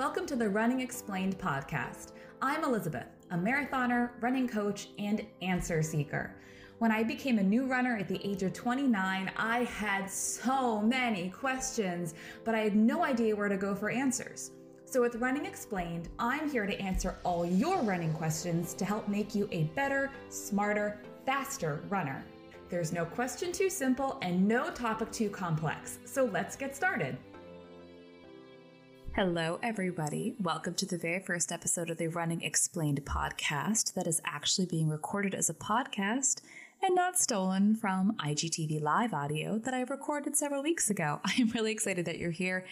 Welcome to the Running Explained podcast. I'm Elizabeth, a marathoner, running coach, and answer seeker. When I became a new runner at the age of 29, I had so many questions, but I had no idea where to go for answers. So, with Running Explained, I'm here to answer all your running questions to help make you a better, smarter, faster runner. There's no question too simple and no topic too complex. So, let's get started. Hello, everybody. Welcome to the very first episode of the Running Explained podcast that is actually being recorded as a podcast and not stolen from IGTV live audio that I recorded several weeks ago. I'm really excited that you're here.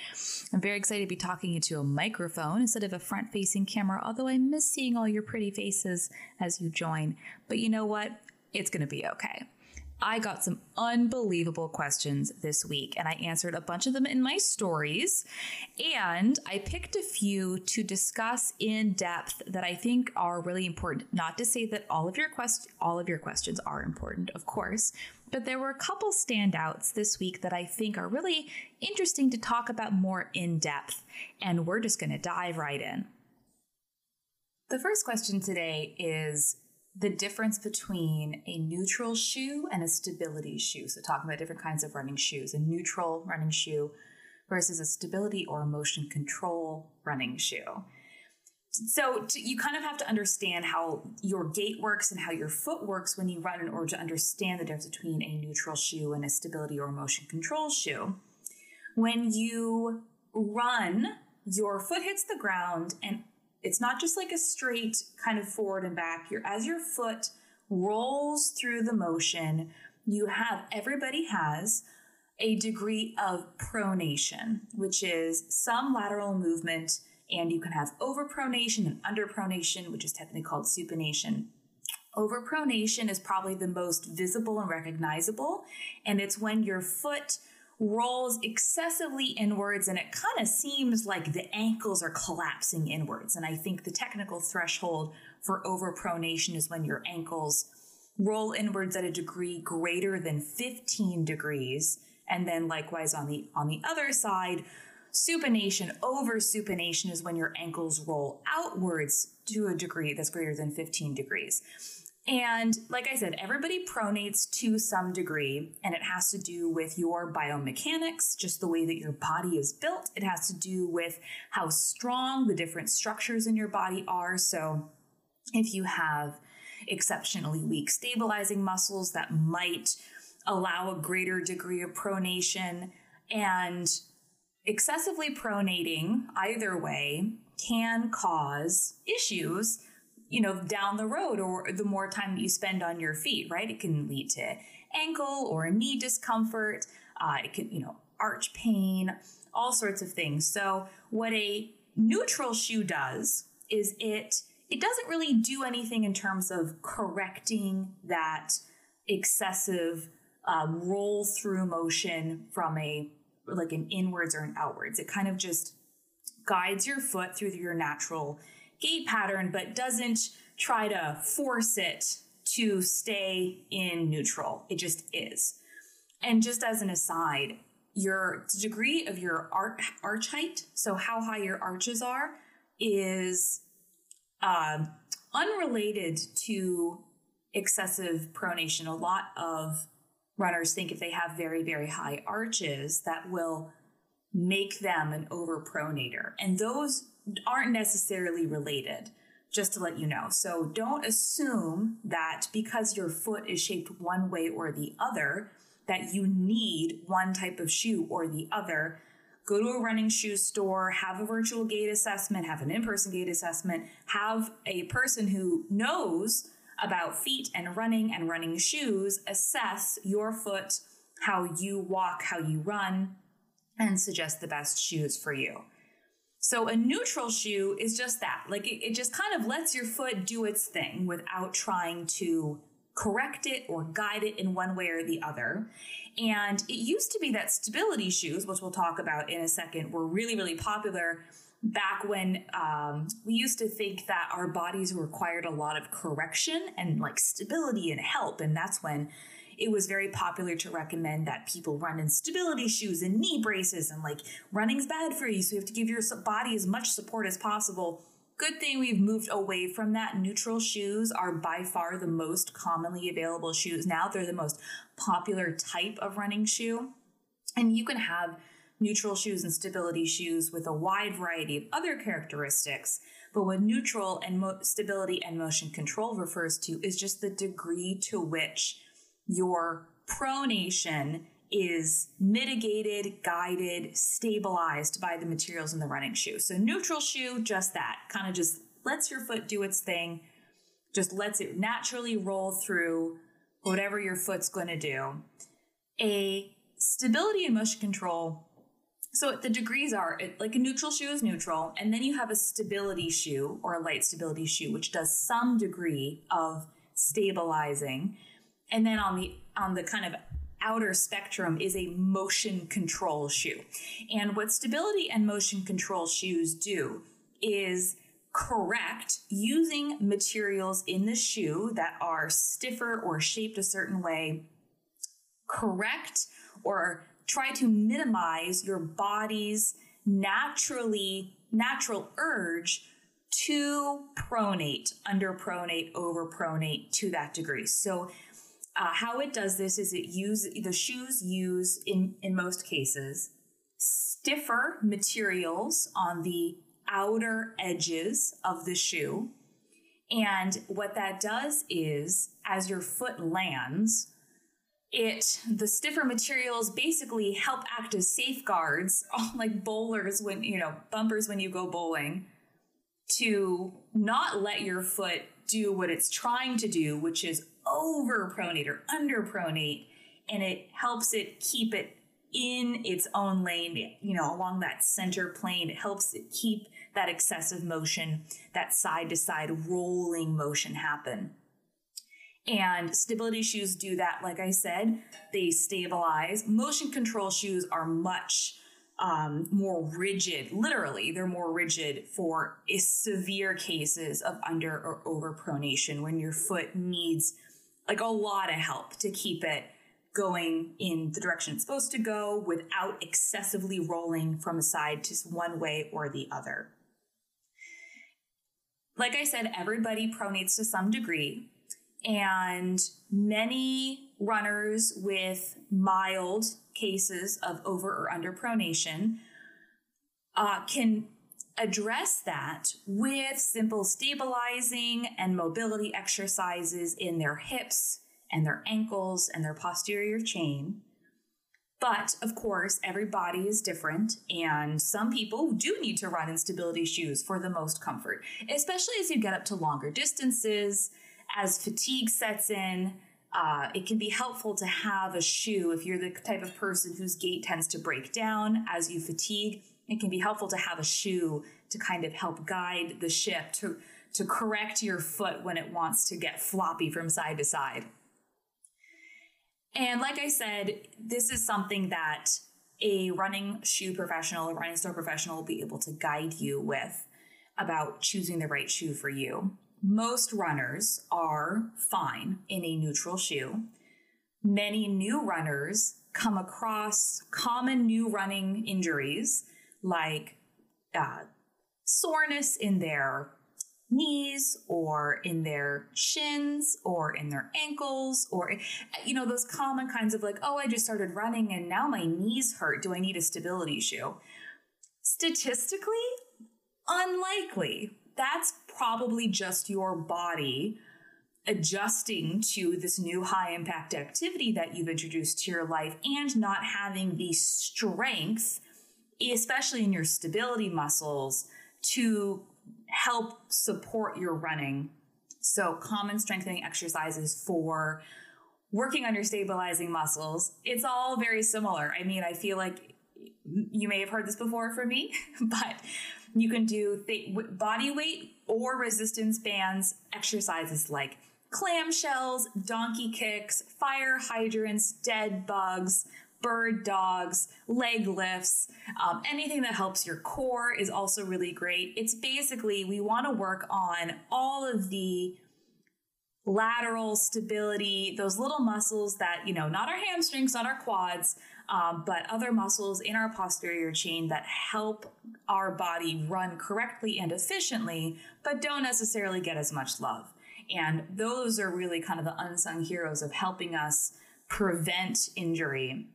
I'm very excited to be talking into a microphone instead of a front facing camera, although I miss seeing all your pretty faces as you join. But you know what? It's going to be okay. I got some unbelievable questions this week, and I answered a bunch of them in my stories. And I picked a few to discuss in depth that I think are really important. Not to say that all of your quest all of your questions are important, of course, but there were a couple standouts this week that I think are really interesting to talk about more in depth. And we're just going to dive right in. The first question today is the difference between a neutral shoe and a stability shoe. So, talking about different kinds of running shoes a neutral running shoe versus a stability or motion control running shoe. So, to, you kind of have to understand how your gait works and how your foot works when you run in order to understand the difference between a neutral shoe and a stability or motion control shoe. When you run, your foot hits the ground and it's not just like a straight kind of forward and back. You're as your foot rolls through the motion, you have everybody has a degree of pronation, which is some lateral movement, and you can have overpronation and underpronation, which is technically called supination. Overpronation is probably the most visible and recognizable, and it's when your foot rolls excessively inwards and it kind of seems like the ankles are collapsing inwards. And I think the technical threshold for overpronation is when your ankles roll inwards at a degree greater than 15 degrees. And then likewise on the on the other side, supination, over supination is when your ankles roll outwards to a degree that's greater than 15 degrees. And like I said, everybody pronates to some degree, and it has to do with your biomechanics, just the way that your body is built. It has to do with how strong the different structures in your body are. So if you have exceptionally weak stabilizing muscles, that might allow a greater degree of pronation. And excessively pronating, either way, can cause issues you know, down the road or the more time that you spend on your feet, right? It can lead to ankle or knee discomfort. Uh, it can, you know, arch pain, all sorts of things. So what a neutral shoe does is it it doesn't really do anything in terms of correcting that excessive um, roll through motion from a like an inwards or an outwards. It kind of just guides your foot through your natural gait pattern, but doesn't try to force it to stay in neutral. It just is. And just as an aside, your degree of your arch, arch height, so how high your arches are, is uh, unrelated to excessive pronation. A lot of runners think if they have very, very high arches, that will make them an overpronator. And those aren't necessarily related, just to let you know. So don't assume that because your foot is shaped one way or the other, that you need one type of shoe or the other. Go to a running shoe store, have a virtual gait assessment, have an in person gait assessment, have a person who knows about feet and running and running shoes assess your foot, how you walk, how you run, and suggest the best shoes for you. So a neutral shoe is just that. Like it, it, just kind of lets your foot do its thing without trying to correct it or guide it in one way or the other. And it used to be that stability shoes, which we'll talk about in a second, were really, really popular back when um, we used to think that our bodies required a lot of correction and like stability and help. And that's when it was very popular to recommend that people run in stability shoes and knee braces and like running's bad for you. So you have to give your body as much support as possible. Good thing we've moved away from that. Neutral shoes are by far the most commonly available shoes now. They're the most popular type of running shoe. And you can have neutral shoes and stability shoes with a wide variety of other characteristics. But what neutral and mo- stability and motion control refers to is just the degree to which your pronation is mitigated, guided, stabilized by the materials in the running shoe. So neutral shoe, just that, kind of just lets your foot do its thing, just lets it naturally roll through whatever your foot's going to do. A stability and motion control so the degrees are like a neutral shoe is neutral, and then you have a stability shoe or a light stability shoe, which does some degree of stabilizing. And then on the on the kind of outer spectrum is a motion control shoe. And what stability and motion control shoes do is correct using materials in the shoe that are stiffer or shaped a certain way, correct or try to minimize your body's naturally natural urge to pronate, underpronate, overpronate to that degree. So uh, how it does this is it use the shoes use in in most cases stiffer materials on the outer edges of the shoe. And what that does is as your foot lands, it the stiffer materials basically help act as safeguards like bowlers when you know bumpers when you go bowling to not let your foot do what it's trying to do which is over pronate or under pronate and it helps it keep it in its own lane you know along that center plane it helps it keep that excessive motion that side to side rolling motion happen and stability shoes do that, like I said, they stabilize. Motion control shoes are much um, more rigid, literally, they're more rigid for severe cases of under or over pronation when your foot needs like a lot of help to keep it going in the direction it's supposed to go without excessively rolling from a side to one way or the other. Like I said, everybody pronates to some degree. And many runners with mild cases of over or under pronation uh, can address that with simple stabilizing and mobility exercises in their hips and their ankles and their posterior chain. But of course, every body is different, and some people do need to run in stability shoes for the most comfort, especially as you get up to longer distances as fatigue sets in, uh, it can be helpful to have a shoe if you're the type of person whose gait tends to break down as you fatigue. It can be helpful to have a shoe to kind of help guide the ship to to correct your foot when it wants to get floppy from side to side. And like I said, this is something that a running shoe professional, a running store professional will be able to guide you with about choosing the right shoe for you most runners are fine in a neutral shoe. Many new runners come across common new running injuries like uh, soreness in their knees or in their shins or in their ankles or you know those common kinds of like oh i just started running and now my knees hurt. Do i need a stability shoe? Statistically unlikely. That's probably just your body adjusting to this new high impact activity that you've introduced to your life and not having the strength, especially in your stability muscles, to help support your running. So, common strengthening exercises for working on your stabilizing muscles, it's all very similar. I mean, I feel like you may have heard this before from me, but you can do th- body weight or resistance bands exercises like clamshells, donkey kicks, fire hydrants, dead bugs, bird dogs, leg lifts, um, anything that helps your core is also really great. It's basically, we want to work on all of the lateral stability, those little muscles that, you know, not our hamstrings, not our quads, um, but other muscles in our posterior chain that help our body run correctly and efficiently, but don't necessarily get as much love. And those are really kind of the unsung heroes of helping us prevent injury.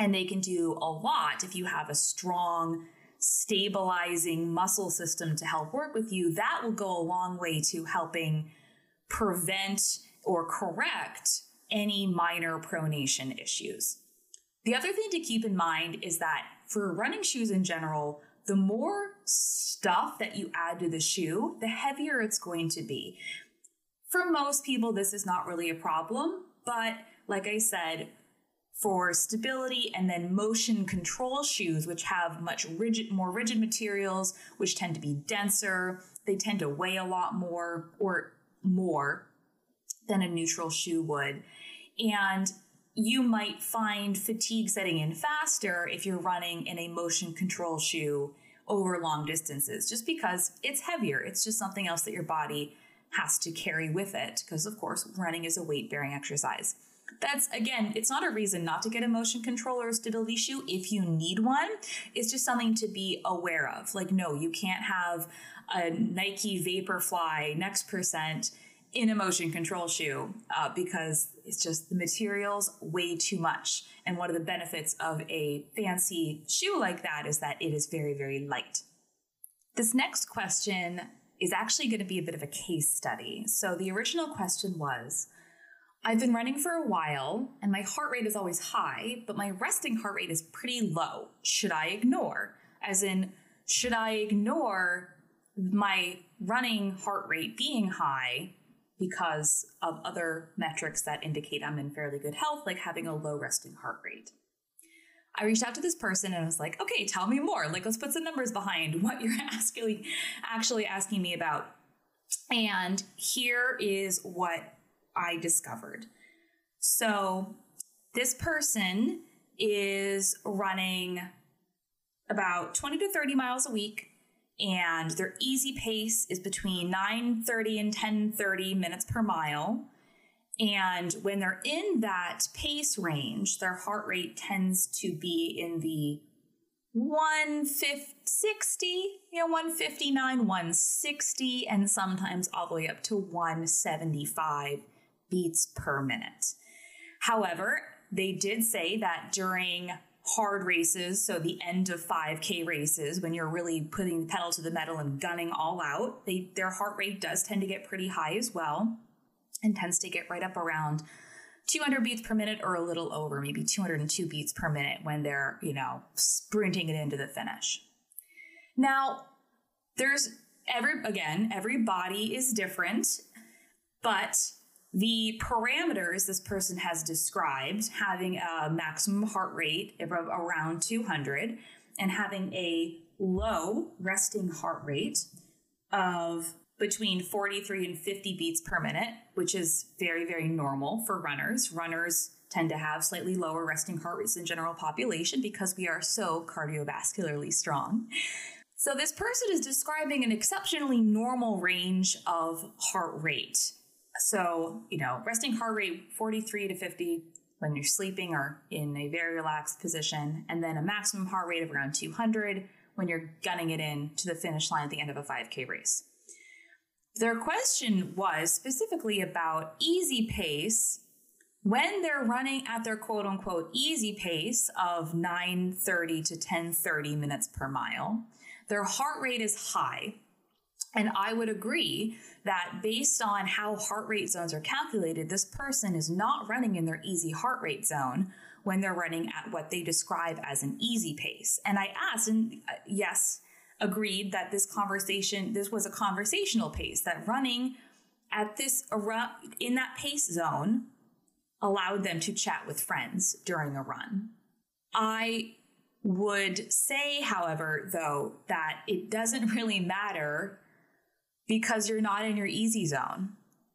And they can do a lot if you have a strong, stabilizing muscle system to help work with you. That will go a long way to helping prevent or correct any minor pronation issues. The other thing to keep in mind is that for running shoes in general, the more stuff that you add to the shoe, the heavier it's going to be. For most people, this is not really a problem, but like I said, for stability and then motion control shoes, which have much rigid, more rigid materials, which tend to be denser, they tend to weigh a lot more or more than a neutral shoe would. And you might find fatigue setting in faster if you're running in a motion control shoe over long distances, just because it's heavier. It's just something else that your body has to carry with it, because of course, running is a weight bearing exercise. That's again, it's not a reason not to get a motion control or a stability shoe if you need one. It's just something to be aware of. Like, no, you can't have a Nike Vaporfly Next Percent in a motion control shoe uh, because it's just the materials weigh too much. And one of the benefits of a fancy shoe like that is that it is very, very light. This next question is actually going to be a bit of a case study. So the original question was I've been running for a while and my heart rate is always high, but my resting heart rate is pretty low. Should I ignore? As in, should I ignore my running heart rate being high because of other metrics that indicate I'm in fairly good health, like having a low resting heart rate. I reached out to this person and I was like, okay, tell me more. Like, let's put some numbers behind what you're asking, actually asking me about. And here is what I discovered. So, this person is running about 20 to 30 miles a week and their easy pace is between 9:30 and 10:30 minutes per mile. And when they're in that pace range, their heart rate tends to be in the 160, you know, 159, 160, and sometimes all the way up to 175 beats per minute. However, they did say that during hard races, so the end of 5K races, when you're really putting the pedal to the metal and gunning all out, they, their heart rate does tend to get pretty high as well and tends to get right up around 200 beats per minute or a little over, maybe 202 beats per minute when they're, you know, sprinting it into the finish. Now, there's every, again, every body is different, but the parameters this person has described having a maximum heart rate of around 200 and having a low resting heart rate of between 43 and 50 beats per minute, which is very, very normal for runners. Runners tend to have slightly lower resting heart rates in general population because we are so cardiovascularly strong. So this person is describing an exceptionally normal range of heart rate so, you know, resting heart rate 43 to 50 when you're sleeping or in a very relaxed position, and then a maximum heart rate of around 200 when you're gunning it in to the finish line at the end of a 5K race. Their question was specifically about easy pace when they're running at their quote unquote easy pace of 930 to 1030 minutes per mile. Their heart rate is high. And I would agree that based on how heart rate zones are calculated, this person is not running in their easy heart rate zone when they're running at what they describe as an easy pace. And I asked, and uh, yes, agreed that this conversation, this was a conversational pace, that running at this in that pace zone allowed them to chat with friends during a run. I would say, however, though, that it doesn't really matter because you're not in your easy zone.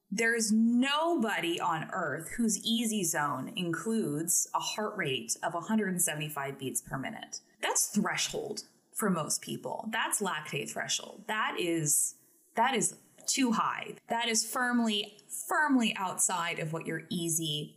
There's nobody on earth whose easy zone includes a heart rate of 175 beats per minute. That's threshold for most people. That's lactate threshold. That is that is too high. That is firmly, firmly outside of what your easy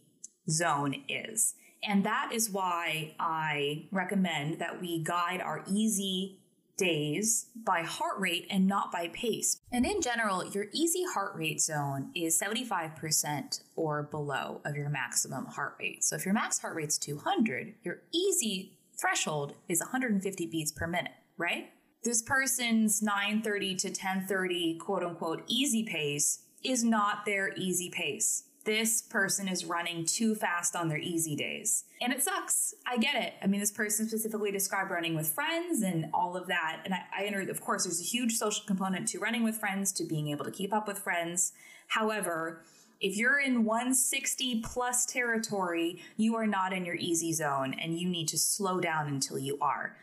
zone is. And that is why I recommend that we guide our easy days by heart rate and not by pace. And in general, your easy heart rate zone is 75% or below of your maximum heart rate. So if your max heart rate's 200, your easy threshold is 150 beats per minute, right? This person's 9:30 to 10:30 quote unquote easy pace is not their easy pace this person is running too fast on their easy days. And it sucks. I get it. I mean, this person specifically described running with friends and all of that. And I, I of course, there's a huge social component to running with friends, to being able to keep up with friends. However, if you're in 160 plus territory, you are not in your easy zone and you need to slow down until you are.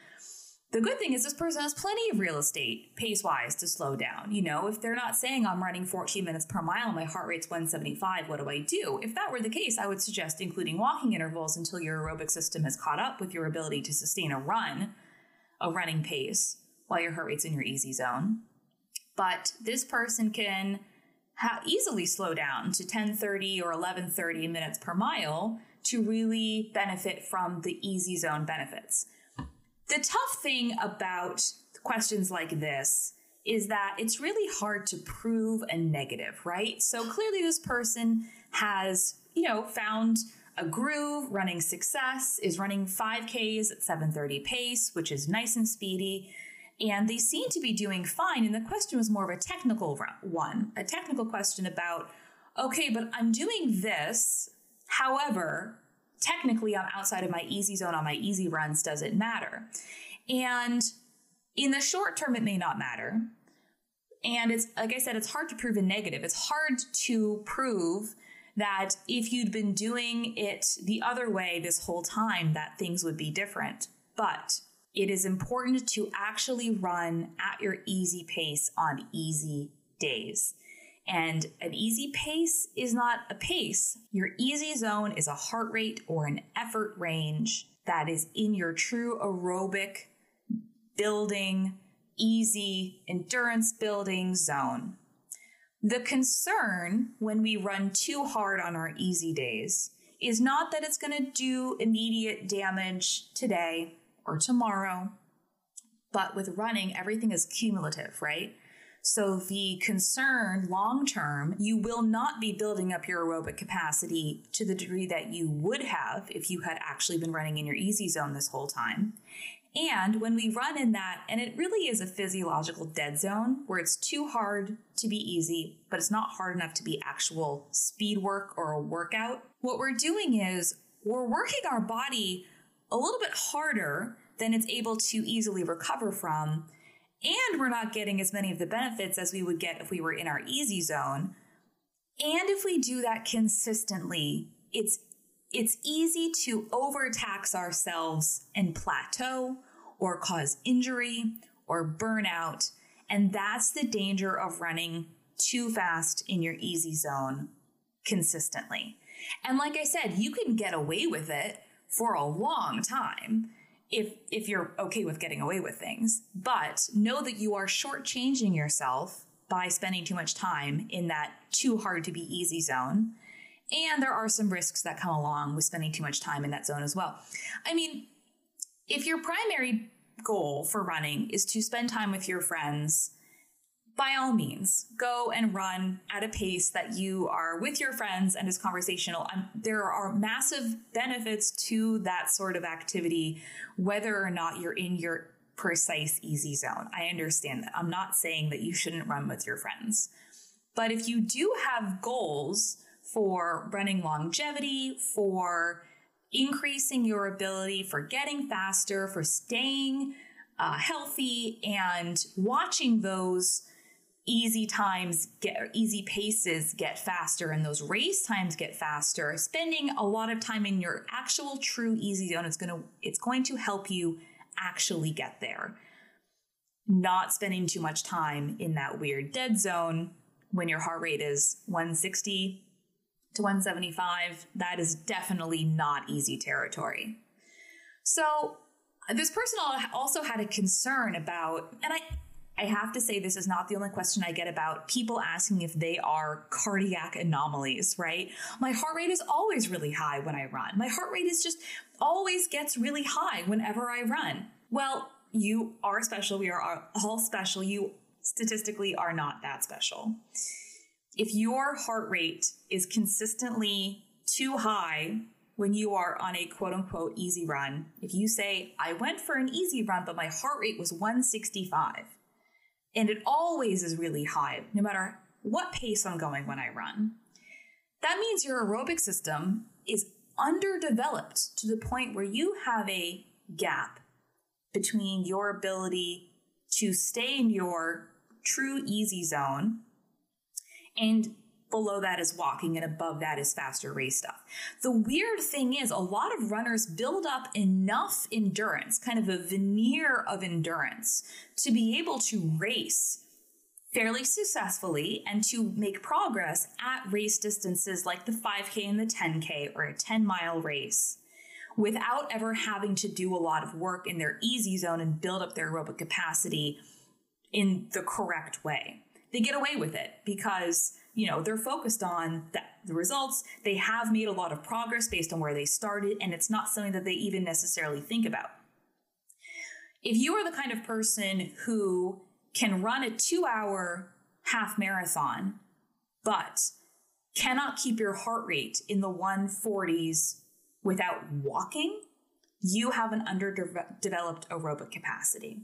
The good thing is this person has plenty of real estate pace wise to slow down. You know, if they're not saying I'm running 14 minutes per mile, my heart rate's 175, what do I do? If that were the case, I would suggest including walking intervals until your aerobic system has caught up with your ability to sustain a run, a running pace, while your heart rate's in your easy zone. But this person can ha- easily slow down to 1030 or 1130 minutes per mile to really benefit from the easy zone benefits. The tough thing about questions like this is that it's really hard to prove a negative, right? So clearly this person has, you know, found a groove, running success, is running 5Ks at 730 pace, which is nice and speedy. And they seem to be doing fine. And the question was more of a technical one, a technical question about, okay, but I'm doing this. However, technically I'm outside of my easy zone on my easy runs. Does it matter? And in the short term, it may not matter. And it's, like I said, it's hard to prove a negative. It's hard to prove that if you'd been doing it the other way this whole time, that things would be different. But it is important to actually run at your easy pace on easy days. And an easy pace is not a pace. Your easy zone is a heart rate or an effort range that is in your true aerobic building, easy endurance building zone. The concern when we run too hard on our easy days is not that it's going to do immediate damage today or tomorrow, but with running, everything is cumulative, right? So the concern long term, you will not be building up your aerobic capacity to the degree that you would have if you had actually been running in your easy zone this whole time. And when we run in that, and it really is a physiological dead zone where it's too hard to be easy, but it's not hard enough to be actual speed work or a workout, what we're doing is we're working our body a little bit harder than it's able to easily recover from and we're not getting as many of the benefits as we would get if we were in our easy zone. And if we do that consistently, it's it's easy to overtax ourselves and plateau or cause injury or burnout. And that's the danger of running too fast in your easy zone consistently. And like I said, you can get away with it for a long time if if you're okay with getting away with things. But know that you are shortchanging yourself by spending too much time in that too hard to be easy zone. And there are some risks that come along with spending too much time in that zone as well. I mean, if your primary goal for running is to spend time with your friends by all means, go and run at a pace that you are with your friends and is conversational. Um, there are massive benefits to that sort of activity, whether or not you're in your precise easy zone. I understand that. I'm not saying that you shouldn't run with your friends. But if you do have goals for running longevity, for increasing your ability, for getting faster, for staying uh, healthy, and watching those easy times get easy paces get faster and those race times get faster. Spending a lot of time in your actual true easy zone is going to it's going to help you actually get there. Not spending too much time in that weird dead zone when your heart rate is 160 to 175 that is definitely not easy territory. So this person also had a concern about and i I have to say, this is not the only question I get about people asking if they are cardiac anomalies, right? My heart rate is always really high when I run. My heart rate is just always gets really high whenever I run. Well, you are special. We are all special. You statistically are not that special. If your heart rate is consistently too high when you are on a quote unquote easy run, if you say, I went for an easy run, but my heart rate was 165, and it always is really high, no matter what pace I'm going when I run, that means your aerobic system is underdeveloped to the point where you have a gap between your ability to stay in your true easy zone and below that is walking and above that is faster race stuff. The weird thing is a lot of runners build up enough endurance, kind of a veneer of endurance to be able to race fairly successfully and to make progress at race distances like the 5K and the 10K or a 10 mile race without ever having to do a lot of work in their easy zone and build up their aerobic capacity in the correct way. They get away with it because, you know, they're focused on the, the results. They have made a lot of progress based on where they started, and it's not something that they even necessarily think about. If you are the kind of person who can run a two hour half marathon, but cannot keep your heart rate in the 140s without walking, you have an underdeveloped aerobic capacity.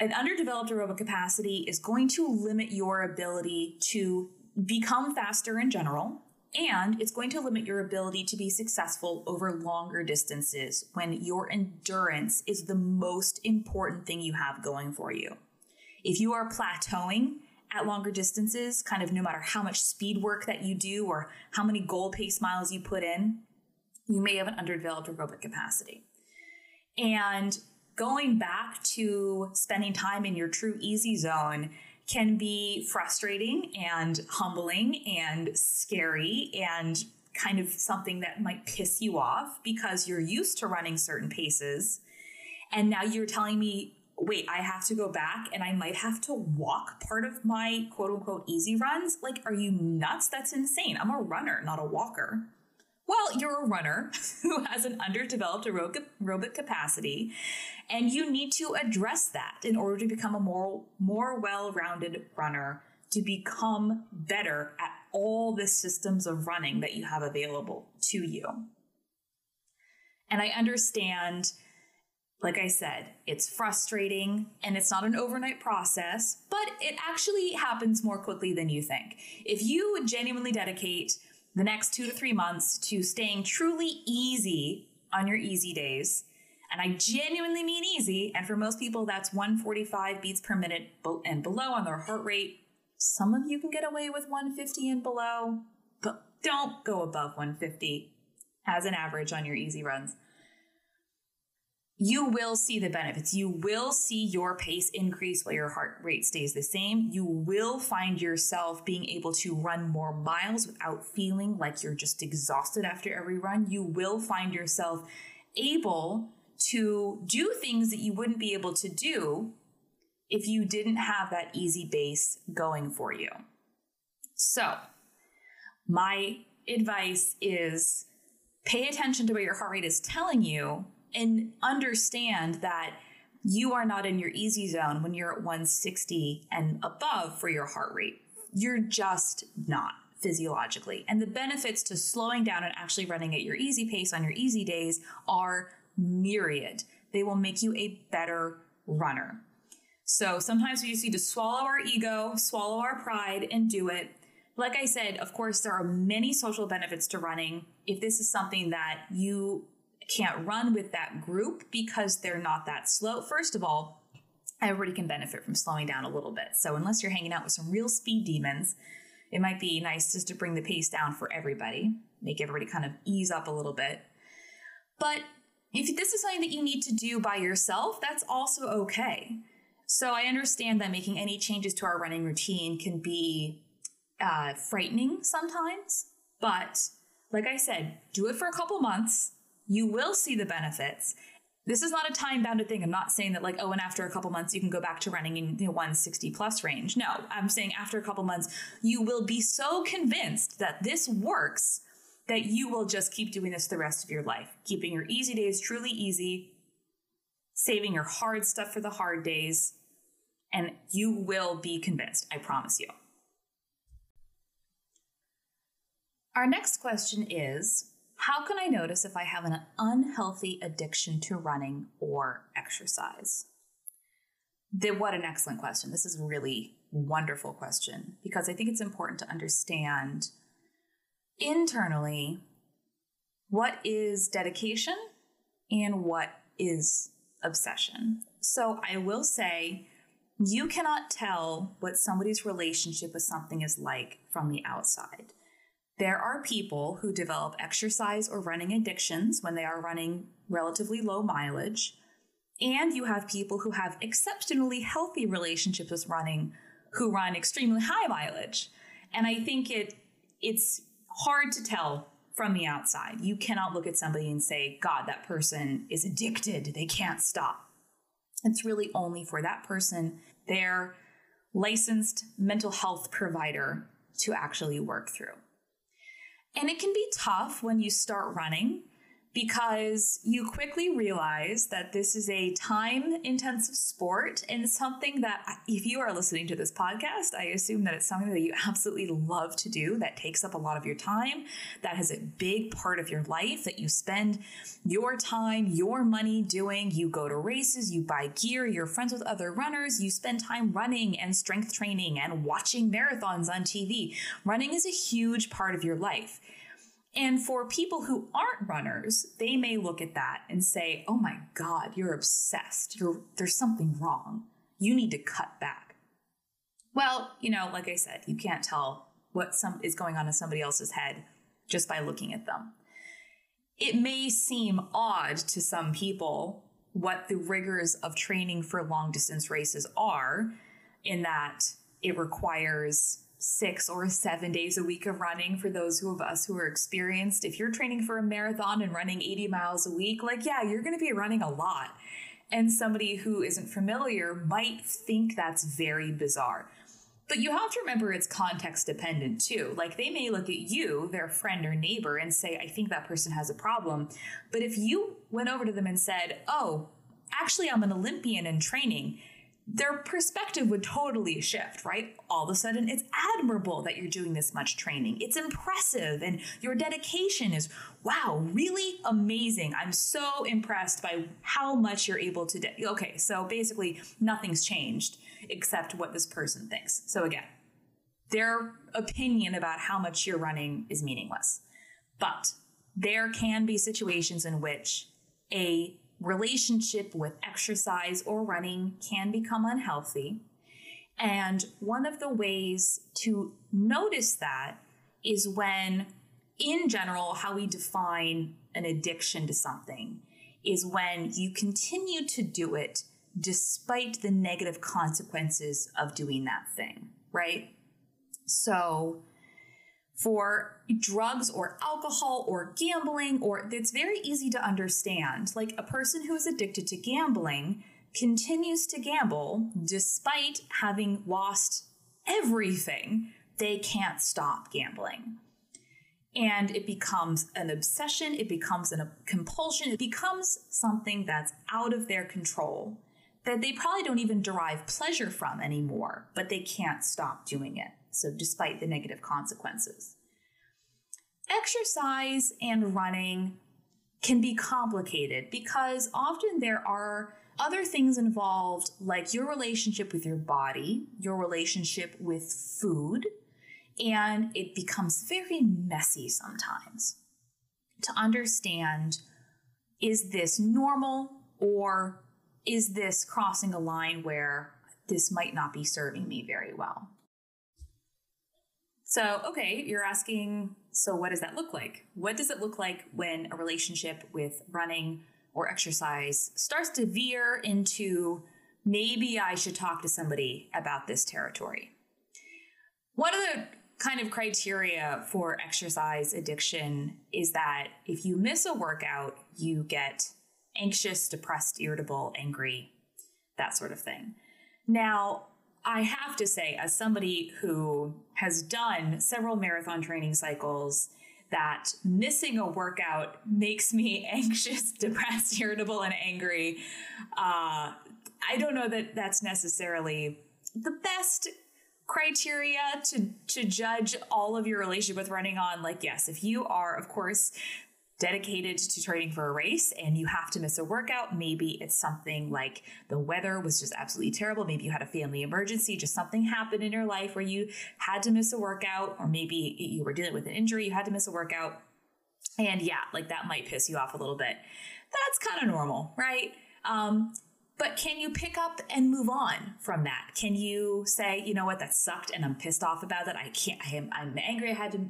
An underdeveloped aerobic capacity is going to limit your ability to become faster in general, and it's going to limit your ability to be successful over longer distances when your endurance is the most important thing you have going for you. If you are plateauing at longer distances, kind of no matter how much speed work that you do or how many goal pace miles you put in, you may have an underdeveloped aerobic capacity. And going back to spending time in your true easy zone can be frustrating and humbling and scary and kind of something that might piss you off because you're used to running certain paces. And now you're telling me wait, I have to go back and I might have to walk part of my quote unquote easy runs? Like, are you nuts? That's insane. I'm a runner, not a walker. Well, you're a runner who has an underdeveloped aerobic capacity, and you need to address that in order to become a more, more well rounded runner, to become better at all the systems of running that you have available to you. And I understand like I said, it's frustrating and it's not an overnight process, but it actually happens more quickly than you think. If you genuinely dedicate the next two to three months to staying truly easy on your easy days, and I genuinely mean easy, and for most people, that's 145 beats per minute and below on their heart rate. Some of you can get away with 150 and below, but don't go above 150 as an average on your easy runs you will see the benefits. You will see your pace increase while your heart rate stays the same. You will find yourself being able to run more miles without feeling like you're just exhausted after every run. You will find yourself able to do things that you wouldn't be able to do if you didn't have that easy base going for you. So, my advice is pay attention to what your heart rate is telling you and understand that you are not in your easy zone when you're at 160 and above for your heart rate. You're just not physiologically. And the benefits to slowing down and actually running at your easy pace on your easy days are myriad. They will make you a better runner. So sometimes we just need to swallow our ego, swallow our pride, and do it. Like I said, of course, there are many social benefits to running. If this is something that you can't run with that group because they're not that slow. First of all, everybody can benefit from slowing down a little bit. So unless you're hanging out with some real speed demons, it might be nice just to bring the pace down for everybody, make everybody kind of ease up a little bit. But if this is something that you need to do by yourself, that's also okay. So I understand that making any changes to our running routine can be uh, frightening sometimes, but like I said, do it for a couple months you will see the benefits. This is not a time bounded thing. I'm not saying that like, oh, and after a couple months you can go back to running in the 160 plus range. No, I'm saying after a couple months, you will be so convinced that this works that you will just keep doing this the rest of your life, keeping your easy days truly easy, saving your hard stuff for the hard days, and you will be convinced. I promise you. Our next question is How can I notice if I have an unhealthy addiction to running or exercise? The, what an excellent question. This is a really wonderful question because I think it's important to understand internally what is dedication and what is obsession. So I will say you cannot tell what somebody's relationship with something is like from the outside. There are people who develop exercise or running addictions when they are running relatively low mileage. And you have people who have exceptionally healthy relationships with running who run extremely high mileage. And I think it it's hard to tell from the outside. You cannot look at somebody and say, God, that person is addicted. They can't stop. It's really only for that person, their licensed mental health provider, to actually work through. And it can be tough when you start running because you quickly realize that this is a time intensive sport and something that, if you are listening to this podcast, I assume that it's something that you absolutely love to do that takes up a lot of your time, that has a big part of your life that you spend your time, your money doing. You go to races, you buy gear, you're friends with other runners, you spend time running and strength training and watching marathons on TV. Running is a huge part of your life. And for people who aren't runners, they may look at that and say, oh my God, you're obsessed. You're, there's something wrong. You need to cut back. Well, you know, like I said, you can't tell what some is going on in somebody else's head just by looking at them. It may seem odd to some people what the rigors of training for long distance races are, in that it requires six or seven days a week of running for those who of us who are experienced. If you're training for a marathon and running 80 miles a week, like, yeah, you're going to be running a lot. And somebody who isn't familiar might think that's very bizarre. But you have to remember it's context dependent too. Like they may look at you, their friend or neighbor, and say, I think that person has a problem. But if you went over to them and said, Oh, actually, I'm an Olympian in training, their perspective would totally shift, right? All of a sudden, it's admirable that you're doing this much training. It's impressive, and your dedication is, wow, really amazing. I'm so impressed by how much you're able to do. Okay, so basically, nothing's changed except what this person thinks. So, again, their opinion about how much you're running is meaningless. But there can be situations in which a relationship with exercise or running can become unhealthy. And one of the ways to notice that is when, in general, how we define an addiction to something is when you continue to do it despite the negative consequences of doing that thing, right? So, for drugs or alcohol or gambling, or it's very easy to understand. Like a person who is addicted to gambling continues to gamble despite having lost everything. They can't stop gambling. And it becomes an obsession, it becomes a compulsion, it becomes something that's out of their control that they probably don't even derive pleasure from anymore, but they can't stop doing it. So, despite the negative consequences, exercise and running can be complicated because often there are other things involved, like your relationship with your body, your relationship with food, and it becomes very messy sometimes to understand is this normal or is this crossing a line where this might not be serving me very well? So, okay, you're asking, so what does that look like? What does it look like when a relationship with running or exercise starts to veer into maybe I should talk to somebody about this territory? One of the kind of criteria for exercise addiction is that if you miss a workout, you get anxious, depressed, irritable, angry, that sort of thing. Now, I have to say, as somebody who has done several marathon training cycles, that missing a workout makes me anxious, depressed, irritable, and angry. Uh, I don't know that that's necessarily the best criteria to to judge all of your relationship with running on like yes if you are of course dedicated to training for a race and you have to miss a workout, maybe it's something like the weather was just absolutely terrible. Maybe you had a family emergency, just something happened in your life where you had to miss a workout, or maybe you were dealing with an injury, you had to miss a workout. And yeah, like that might piss you off a little bit. That's kind of normal, right? Um, but can you pick up and move on from that? Can you say, you know what, that sucked and I'm pissed off about it. I can't, I am, I'm angry I had to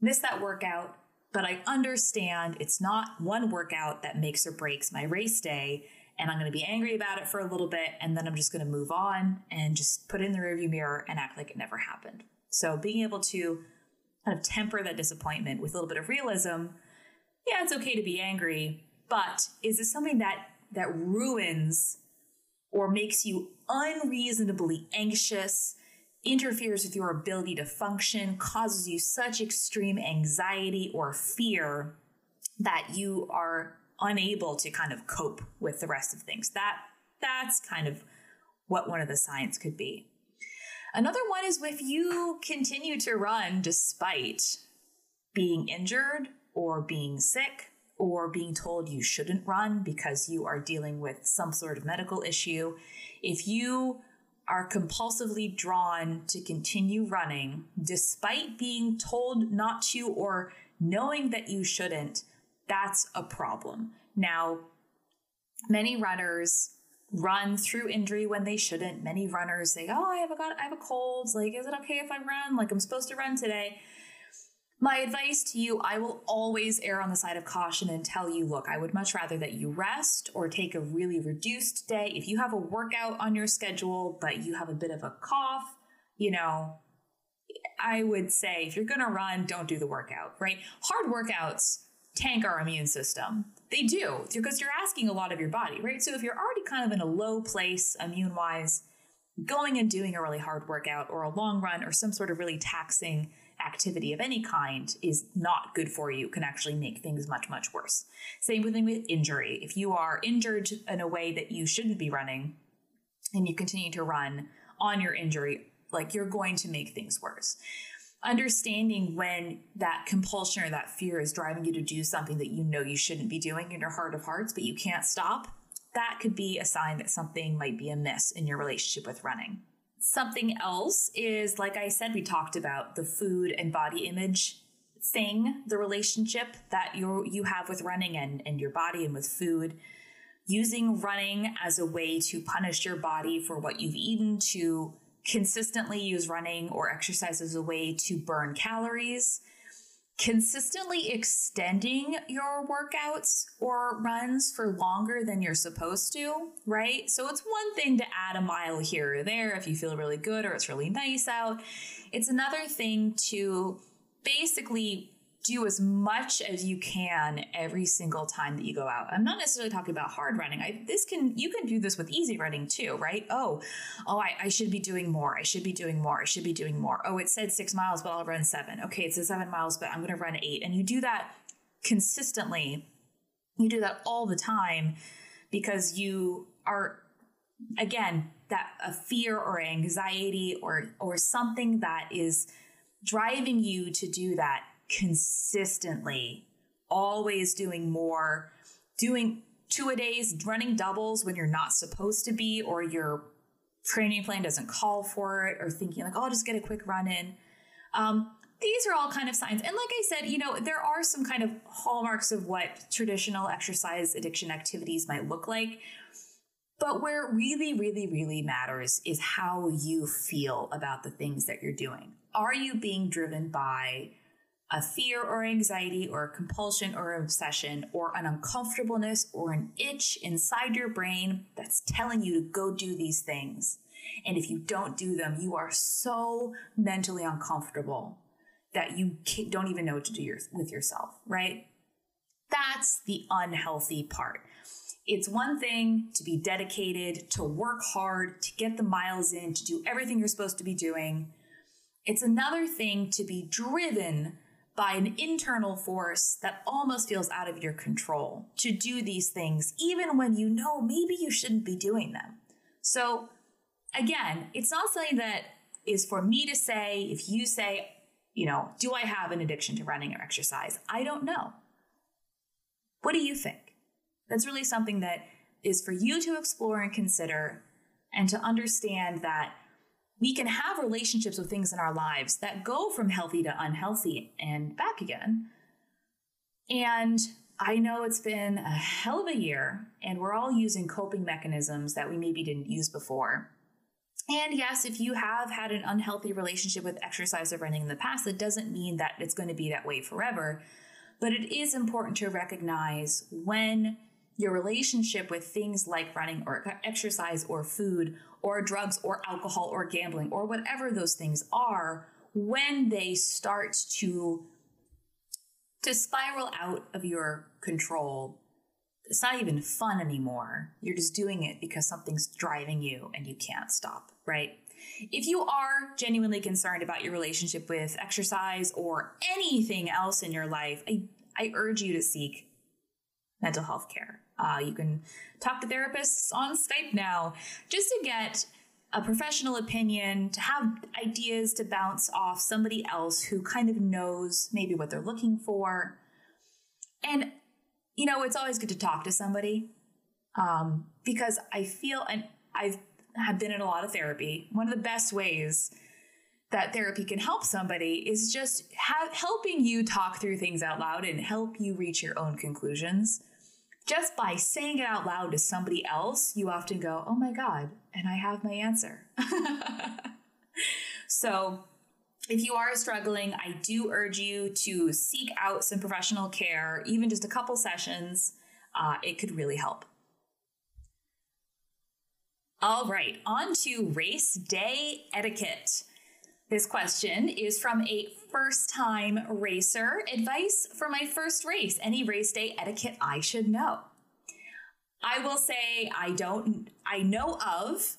miss that workout but I understand it's not one workout that makes or breaks my race day. And I'm going to be angry about it for a little bit. And then I'm just going to move on and just put it in the rearview mirror and act like it never happened. So being able to kind of temper that disappointment with a little bit of realism. Yeah, it's okay to be angry, but is it something that that ruins or makes you unreasonably anxious interferes with your ability to function, causes you such extreme anxiety or fear that you are unable to kind of cope with the rest of things. That that's kind of what one of the signs could be. Another one is if you continue to run despite being injured or being sick or being told you shouldn't run because you are dealing with some sort of medical issue. If you are compulsively drawn to continue running despite being told not to or knowing that you shouldn't, that's a problem. Now, many runners run through injury when they shouldn't. Many runners say, "Oh, I have a got I have a cold. Like, is it okay if I run? Like, I'm supposed to run today." My advice to you, I will always err on the side of caution and tell you, look, I would much rather that you rest or take a really reduced day. If you have a workout on your schedule, but you have a bit of a cough, you know, I would say if you're going to run, don't do the workout, right? Hard workouts tank our immune system. They do because you're asking a lot of your body, right? So if you're already kind of in a low place immune wise, going and doing a really hard workout or a long run or some sort of really taxing activity of any kind is not good for you, can actually make things much, much worse. Same thing with injury. If you are injured in a way that you shouldn't be running and you continue to run on your injury, like you're going to make things worse. Understanding when that compulsion or that fear is driving you to do something that you know you shouldn't be doing in your heart of hearts, but you can't stop, that could be a sign that something might be amiss in your relationship with running. Something else is, like I said, we talked about the food and body image thing, the relationship that you you have with running and, and your body and with food. Using running as a way to punish your body for what you've eaten, to consistently use running or exercise as a way to burn calories consistently extending your workouts or runs for longer than you're supposed to, right? So it's one thing to add a mile here or there if you feel really good or it's really nice out. It's another thing to basically do as much as you can every single time that you go out. I'm not necessarily talking about hard running. I this can you can do this with easy running too, right? Oh, oh, I, I should be doing more. I should be doing more. I should be doing more. Oh, it said six miles, but I'll run seven. Okay, it says seven miles, but I'm gonna run eight. And you do that consistently. You do that all the time because you are again that a fear or anxiety or or something that is driving you to do that consistently, always doing more, doing two a days, running doubles when you're not supposed to be, or your training plan doesn't call for it, or thinking like, oh, I'll just get a quick run in. Um, these are all kind of signs. And like I said, you know, there are some kind of hallmarks of what traditional exercise addiction activities might look like. But where it really, really, really matters is how you feel about the things that you're doing. Are you being driven by a fear or anxiety or a compulsion or obsession or an uncomfortableness or an itch inside your brain that's telling you to go do these things. And if you don't do them, you are so mentally uncomfortable that you don't even know what to do your, with yourself, right? That's the unhealthy part. It's one thing to be dedicated, to work hard, to get the miles in, to do everything you're supposed to be doing. It's another thing to be driven by an internal force that almost feels out of your control to do these things, even when you know maybe you shouldn't be doing them. So, again, it's not something that is for me to say. If you say, you know, do I have an addiction to running or exercise? I don't know. What do you think? That's really something that is for you to explore and consider and to understand that we can have relationships with things in our lives that go from healthy to unhealthy and back again. And I know it's been a hell of a year, and we're all using coping mechanisms that we maybe didn't use before. And yes, if you have had an unhealthy relationship with exercise or running in the past, it doesn't mean that it's going to be that way forever. But it is important to recognize when your relationship with things like running or exercise or food or drugs or alcohol or gambling or whatever those things are when they start to to spiral out of your control it's not even fun anymore. You're just doing it because something's driving you and you can't stop right? If you are genuinely concerned about your relationship with exercise or anything else in your life i, I urge you to seek mental health care uh, you can talk to therapists on Skype now just to get a professional opinion, to have ideas to bounce off somebody else who kind of knows maybe what they're looking for. And, you know, it's always good to talk to somebody um, because I feel, and I've have been in a lot of therapy. One of the best ways that therapy can help somebody is just have, helping you talk through things out loud and help you reach your own conclusions just by saying it out loud to somebody else, you often go, oh my God, and I have my answer. so, if you are struggling, I do urge you to seek out some professional care, even just a couple sessions. Uh, it could really help. All right, on to race day etiquette. This question is from a first time racer. Advice for my first race. Any race day etiquette I should know. I will say I don't, I know of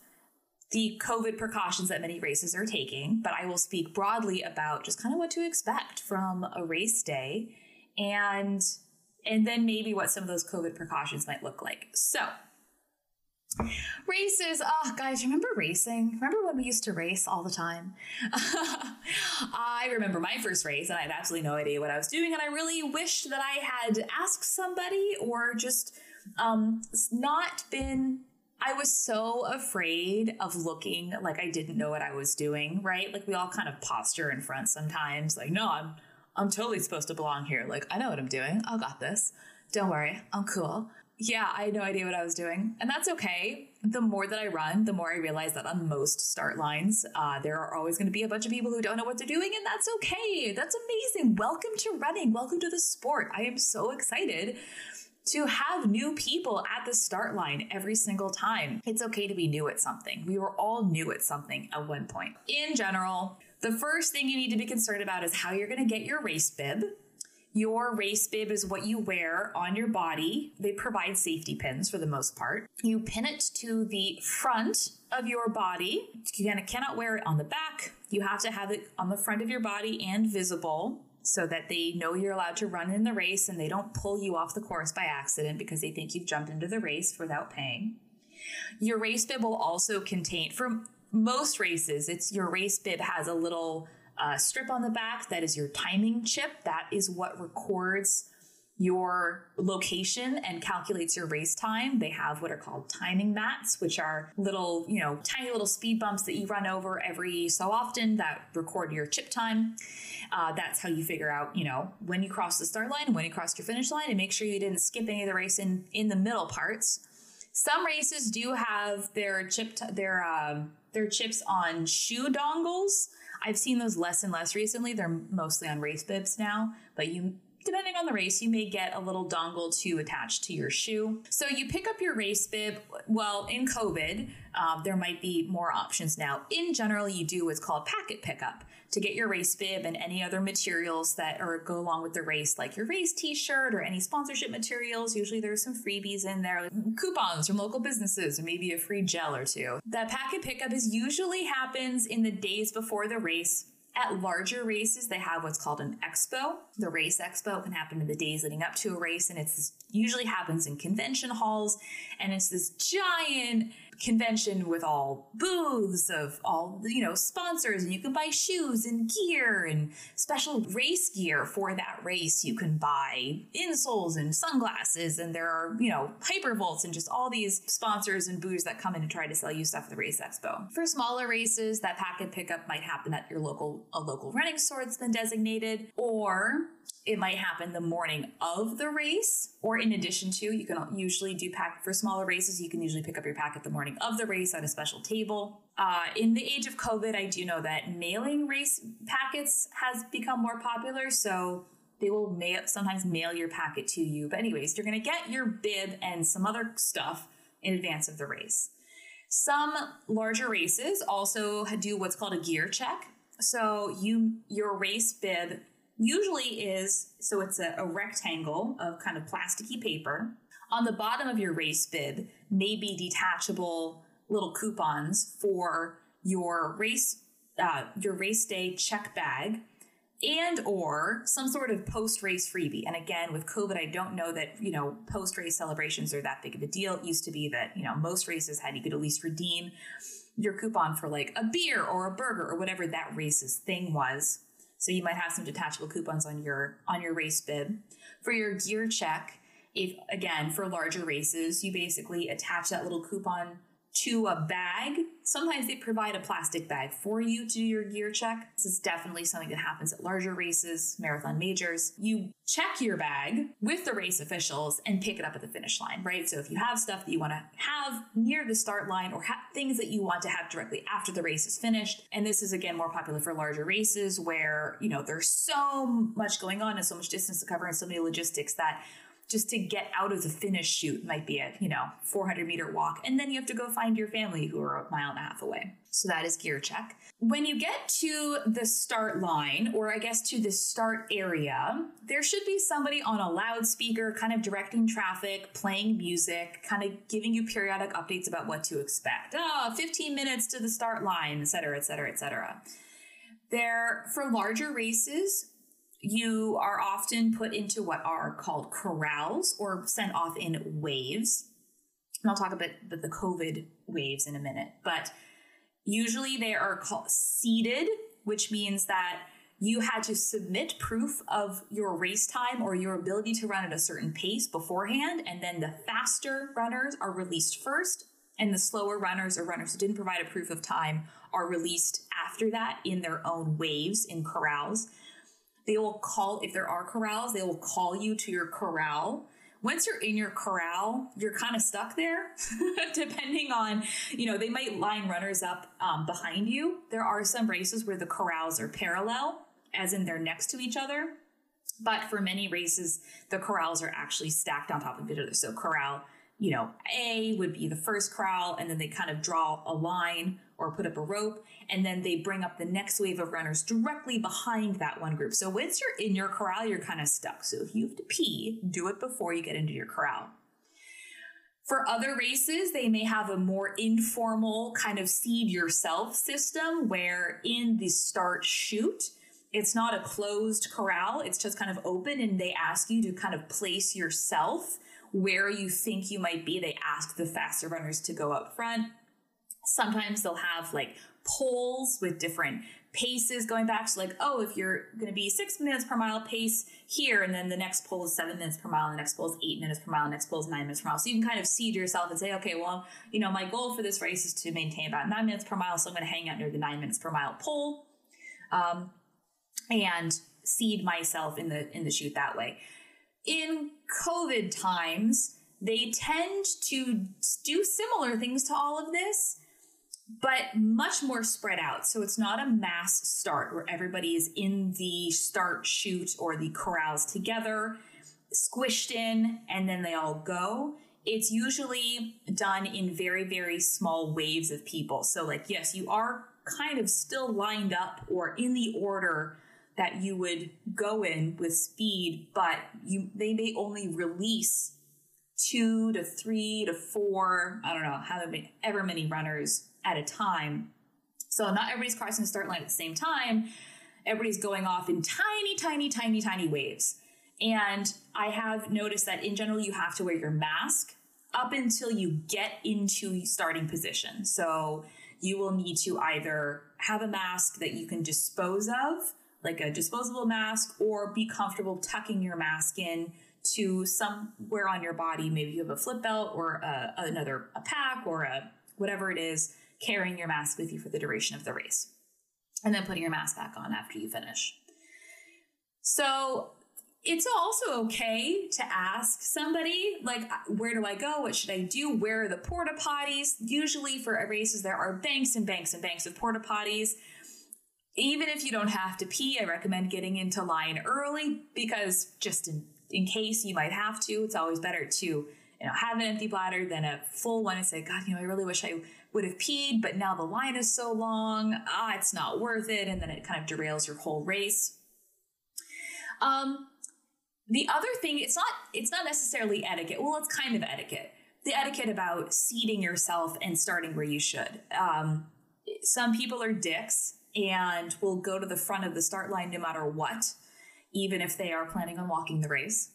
the COVID precautions that many races are taking, but I will speak broadly about just kind of what to expect from a race day and and then maybe what some of those COVID precautions might look like. So, Races, oh guys, remember racing? Remember when we used to race all the time? I remember my first race and I had absolutely no idea what I was doing, and I really wished that I had asked somebody or just um, not been. I was so afraid of looking like I didn't know what I was doing, right? Like we all kind of posture in front sometimes, like, no, I'm I'm totally supposed to belong here. Like, I know what I'm doing. I got this. Don't worry, I'm cool yeah, I had no idea what I was doing. And that's okay. The more that I run, the more I realize that on most start lines, uh, there are always going to be a bunch of people who don't know what they're doing, and that's okay. That's amazing. Welcome to running. Welcome to the sport. I am so excited to have new people at the start line every single time. It's okay to be new at something. We were all new at something at one point. In general, the first thing you need to be concerned about is how you're going to get your race bib. Your race bib is what you wear on your body. They provide safety pins for the most part. You pin it to the front of your body. You cannot wear it on the back. You have to have it on the front of your body and visible so that they know you're allowed to run in the race and they don't pull you off the course by accident because they think you've jumped into the race without paying. Your race bib will also contain, for most races, it's your race bib has a little uh, strip on the back that is your timing chip. That is what records your location and calculates your race time. They have what are called timing mats, which are little, you know, tiny little speed bumps that you run over every so often that record your chip time. Uh, that's how you figure out, you know, when you cross the start line, when you crossed your finish line, and make sure you didn't skip any of the race in in the middle parts. Some races do have their chip t- their um, their chips on shoe dongles. I've seen those less and less recently. They're mostly on race bibs now, but you depending on the race, you may get a little dongle to attach to your shoe. So you pick up your race bib. Well, in COVID, um, there might be more options now. In general, you do what's called packet pickup to get your race bib and any other materials that are go along with the race, like your race T-shirt or any sponsorship materials. Usually, there's some freebies in there, like coupons from local businesses, or maybe a free gel or two. That packet pickup is usually happens in the days before the race at larger races, they have what's called an expo. The race expo can happen in the days leading up to a race, and it's usually happens in convention halls, and it's this giant convention with all booths of all you know sponsors and you can buy shoes and gear and special race gear for that race. You can buy insoles and sunglasses and there are you know hypervolts and just all these sponsors and booths that come in to try to sell you stuff at the race expo. For smaller races that packet pickup might happen at your local a local running store that's been designated or it might happen the morning of the race or in addition to you can usually do pack for smaller races you can usually pick up your packet the morning of the race at a special table. Uh, in the age of covid i do know that mailing race packets has become more popular so they will mail sometimes mail your packet to you. But anyways you're going to get your bib and some other stuff in advance of the race. Some larger races also do what's called a gear check. So you your race bib usually is so it's a, a rectangle of kind of plasticky paper. On the bottom of your race bib may be detachable little coupons for your race uh, your race day check bag and or some sort of post race freebie. And again with covid i don't know that you know post race celebrations are that big of a deal. It used to be that you know most races had you could at least redeem your coupon for like a beer or a burger or whatever that race's thing was. So you might have some detachable coupons on your on your race bib. For your gear check, if again for larger races, you basically attach that little coupon to a bag. Sometimes they provide a plastic bag for you to do your gear check. This is definitely something that happens at larger races, marathon majors. You check your bag with the race officials and pick it up at the finish line, right? So if you have stuff that you want to have near the start line or ha- things that you want to have directly after the race is finished, and this is again more popular for larger races where, you know, there's so much going on and so much distance to cover and so many logistics that just to get out of the finish chute might be a you know 400 meter walk. And then you have to go find your family who are a mile and a half away. So that is gear check. When you get to the start line or i guess to the start area there should be somebody on a loudspeaker kind of directing traffic playing music kind of giving you periodic updates about what to expect. Oh 15 minutes to the start line et cetera et cetera et cetera. There for larger races you are often put into what are called corrals or sent off in waves. And I'll talk about the COVID waves in a minute, but usually they are called seeded, which means that you had to submit proof of your race time or your ability to run at a certain pace beforehand. And then the faster runners are released first, and the slower runners or runners who didn't provide a proof of time are released after that in their own waves in corrals. They will call, if there are corrals, they will call you to your corral. Once you're in your corral, you're kind of stuck there, depending on, you know, they might line runners up um, behind you. There are some races where the corrals are parallel, as in they're next to each other. But for many races, the corrals are actually stacked on top of each other. So corral you know, A would be the first corral, and then they kind of draw a line or put up a rope, and then they bring up the next wave of runners directly behind that one group. So once you're in your corral, you're kind of stuck. So if you have to pee, do it before you get into your corral. For other races, they may have a more informal kind of seed yourself system where in the start chute, it's not a closed corral, it's just kind of open, and they ask you to kind of place yourself where you think you might be. They ask the faster runners to go up front. Sometimes they'll have like poles with different paces going back. So, like, oh, if you're going to be six minutes per mile pace here, and then the next pole is seven minutes per mile, and the next pole is eight minutes per mile, and the next pole is nine minutes per mile. So, you can kind of seed yourself and say, okay, well, you know, my goal for this race is to maintain about nine minutes per mile. So, I'm going to hang out near the nine minutes per mile pole um, and seed myself in the in the chute that way in COVID times, they tend to do similar things to all of this. But much more spread out. So it's not a mass start where everybody is in the start chute or the corrals together, squished in, and then they all go. It's usually done in very, very small waves of people. So, like, yes, you are kind of still lined up or in the order that you would go in with speed, but you they may only release two to three to four, I don't know, how many ever many runners at a time. So not everybody's crossing the start line at the same time. Everybody's going off in tiny, tiny, tiny, tiny waves. And I have noticed that in general, you have to wear your mask up until you get into starting position. So you will need to either have a mask that you can dispose of, like a disposable mask, or be comfortable tucking your mask in to somewhere on your body. Maybe you have a flip belt or a, another a pack or a whatever it is carrying your mask with you for the duration of the race. And then putting your mask back on after you finish. So it's also okay to ask somebody, like, where do I go? What should I do? Where are the porta potties? Usually for races, there are banks and banks and banks of porta potties. Even if you don't have to pee, I recommend getting into line early because just in, in case you might have to, it's always better to you know have an empty bladder than a full one and say, God, you know, I really wish I would have peed, but now the line is so long, ah, it's not worth it. And then it kind of derails your whole race. Um, the other thing, it's not, it's not necessarily etiquette. Well, it's kind of etiquette. The etiquette about seating yourself and starting where you should. Um, some people are dicks and will go to the front of the start line no matter what, even if they are planning on walking the race.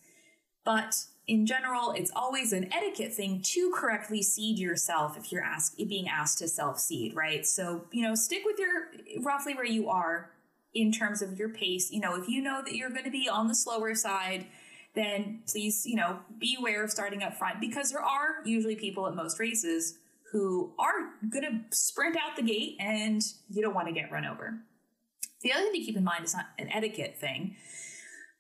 But in general, it's always an etiquette thing to correctly seed yourself if you're being asked to self seed, right? So, you know, stick with your roughly where you are in terms of your pace. You know, if you know that you're going to be on the slower side, then please, you know, be aware of starting up front because there are usually people at most races who are going to sprint out the gate and you don't want to get run over. The other thing to keep in mind is not an etiquette thing,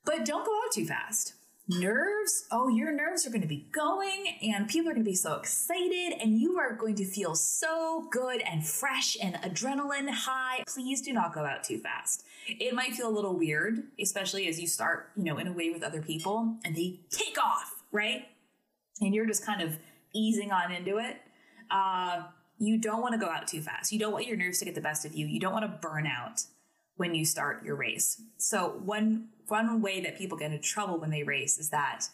but don't go out too fast nerves, oh, your nerves are going to be going and people are going to be so excited and you are going to feel so good and fresh and adrenaline high. Please do not go out too fast. It might feel a little weird, especially as you start, you know, in a way with other people and they take off, right? And you're just kind of easing on into it. Uh, you don't want to go out too fast. You don't want your nerves to get the best of you. You don't want to burn out when you start your race. So one one way that people get into trouble when they race is that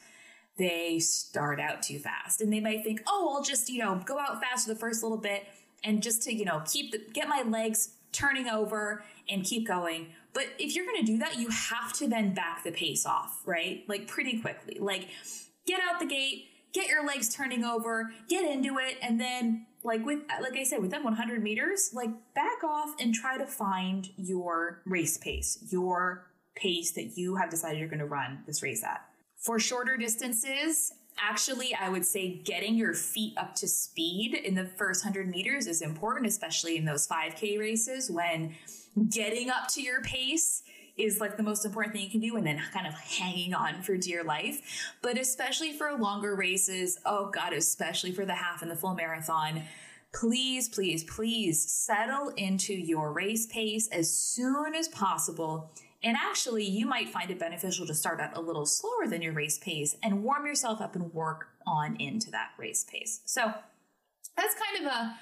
they start out too fast and they might think, "Oh, I'll just, you know, go out fast for the first little bit and just to, you know, keep the get my legs turning over and keep going." But if you're going to do that, you have to then back the pace off, right? Like pretty quickly. Like get out the gate, get your legs turning over, get into it and then like with like I said, within 100 meters, like back off and try to find your race pace, your pace that you have decided you're going to run this race at. For shorter distances, actually, I would say getting your feet up to speed in the first 100 meters is important, especially in those 5K races when getting up to your pace is like the most important thing you can do and then kind of hanging on for dear life. But especially for longer races, oh God, especially for the half and the full marathon, please, please, please settle into your race pace as soon as possible. And actually, you might find it beneficial to start out a little slower than your race pace and warm yourself up and work on into that race pace. So that's kind of a,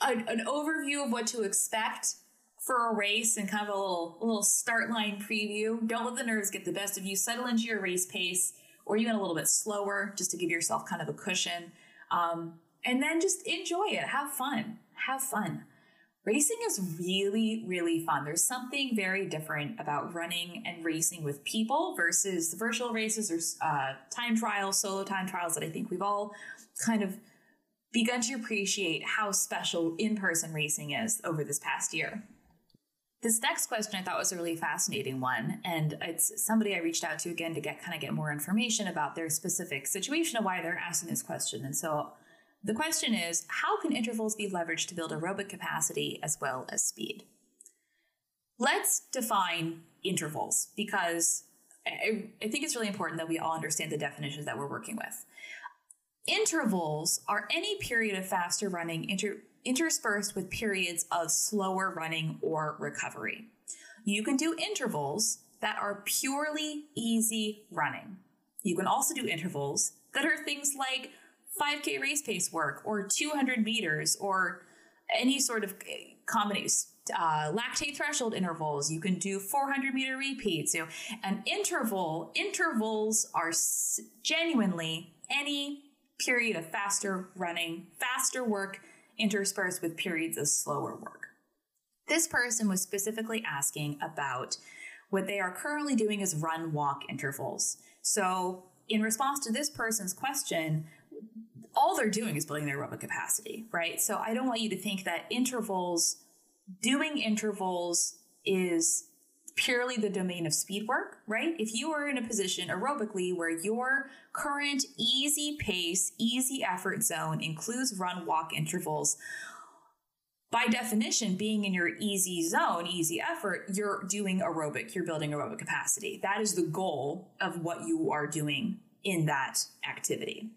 a an overview of what to expect for a race and kind of a little, little start line preview. Don't let the nerves get the best of you. Settle into your race pace or even a little bit slower just to give yourself kind of a cushion. Um, and then just enjoy it. Have fun. Have fun. Racing is really, really fun. There's something very different about running and racing with people versus the virtual races or uh, time trials, solo time trials that I think we've all kind of begun to appreciate how special in person racing is over this past year. This next question I thought was a really fascinating one, and it's somebody I reached out to again to get kind of get more information about their specific situation of why they're asking this question. And so the question is, how can intervals be leveraged to build aerobic capacity as well as speed? Let's define intervals because I, I think it's really important that we all understand the definitions that we're working with. Intervals are any period of faster running inter- interspersed with periods of slower running or recovery. You can do intervals that are purely easy running. You can also do intervals that are things like 5K race pace work or 200 meters or any sort of combination. Uh, lactate threshold intervals. You can do 400 meter repeats. Know, an interval intervals are s- genuinely any period of faster running, faster work interspersed with periods of slower work. This person was specifically asking about what they are currently doing is run walk intervals. So, in response to this person's question, all they're doing is building their aerobic capacity, right? So, I don't want you to think that intervals, doing intervals is purely the domain of speed work, right? If you are in a position aerobically where your current easy pace, easy effort zone includes run walk intervals, by definition, being in your easy zone, easy effort, you're doing aerobic, you're building aerobic capacity. That is the goal of what you are doing in that activity.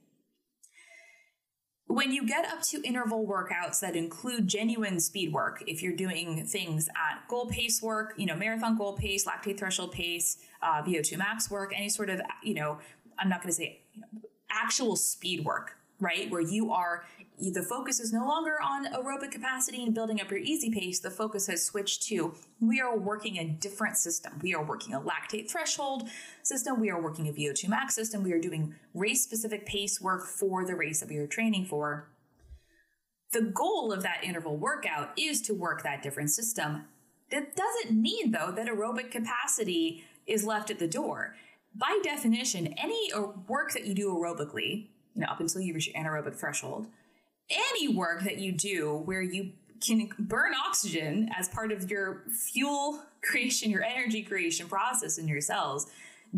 When you get up to interval workouts that include genuine speed work, if you're doing things at goal pace work, you know, marathon goal pace, lactate threshold pace, uh, VO2 max work, any sort of, you know, I'm not going to say you know, actual speed work, right? Where you are the focus is no longer on aerobic capacity and building up your easy pace. The focus has switched to we are working a different system. We are working a lactate threshold system. We are working a VO2 max system. We are doing race specific pace work for the race that we are training for. The goal of that interval workout is to work that different system. That doesn't mean, though, that aerobic capacity is left at the door. By definition, any uh, work that you do aerobically, you know, up until you reach your anaerobic threshold, any work that you do where you can burn oxygen as part of your fuel creation, your energy creation process in your cells,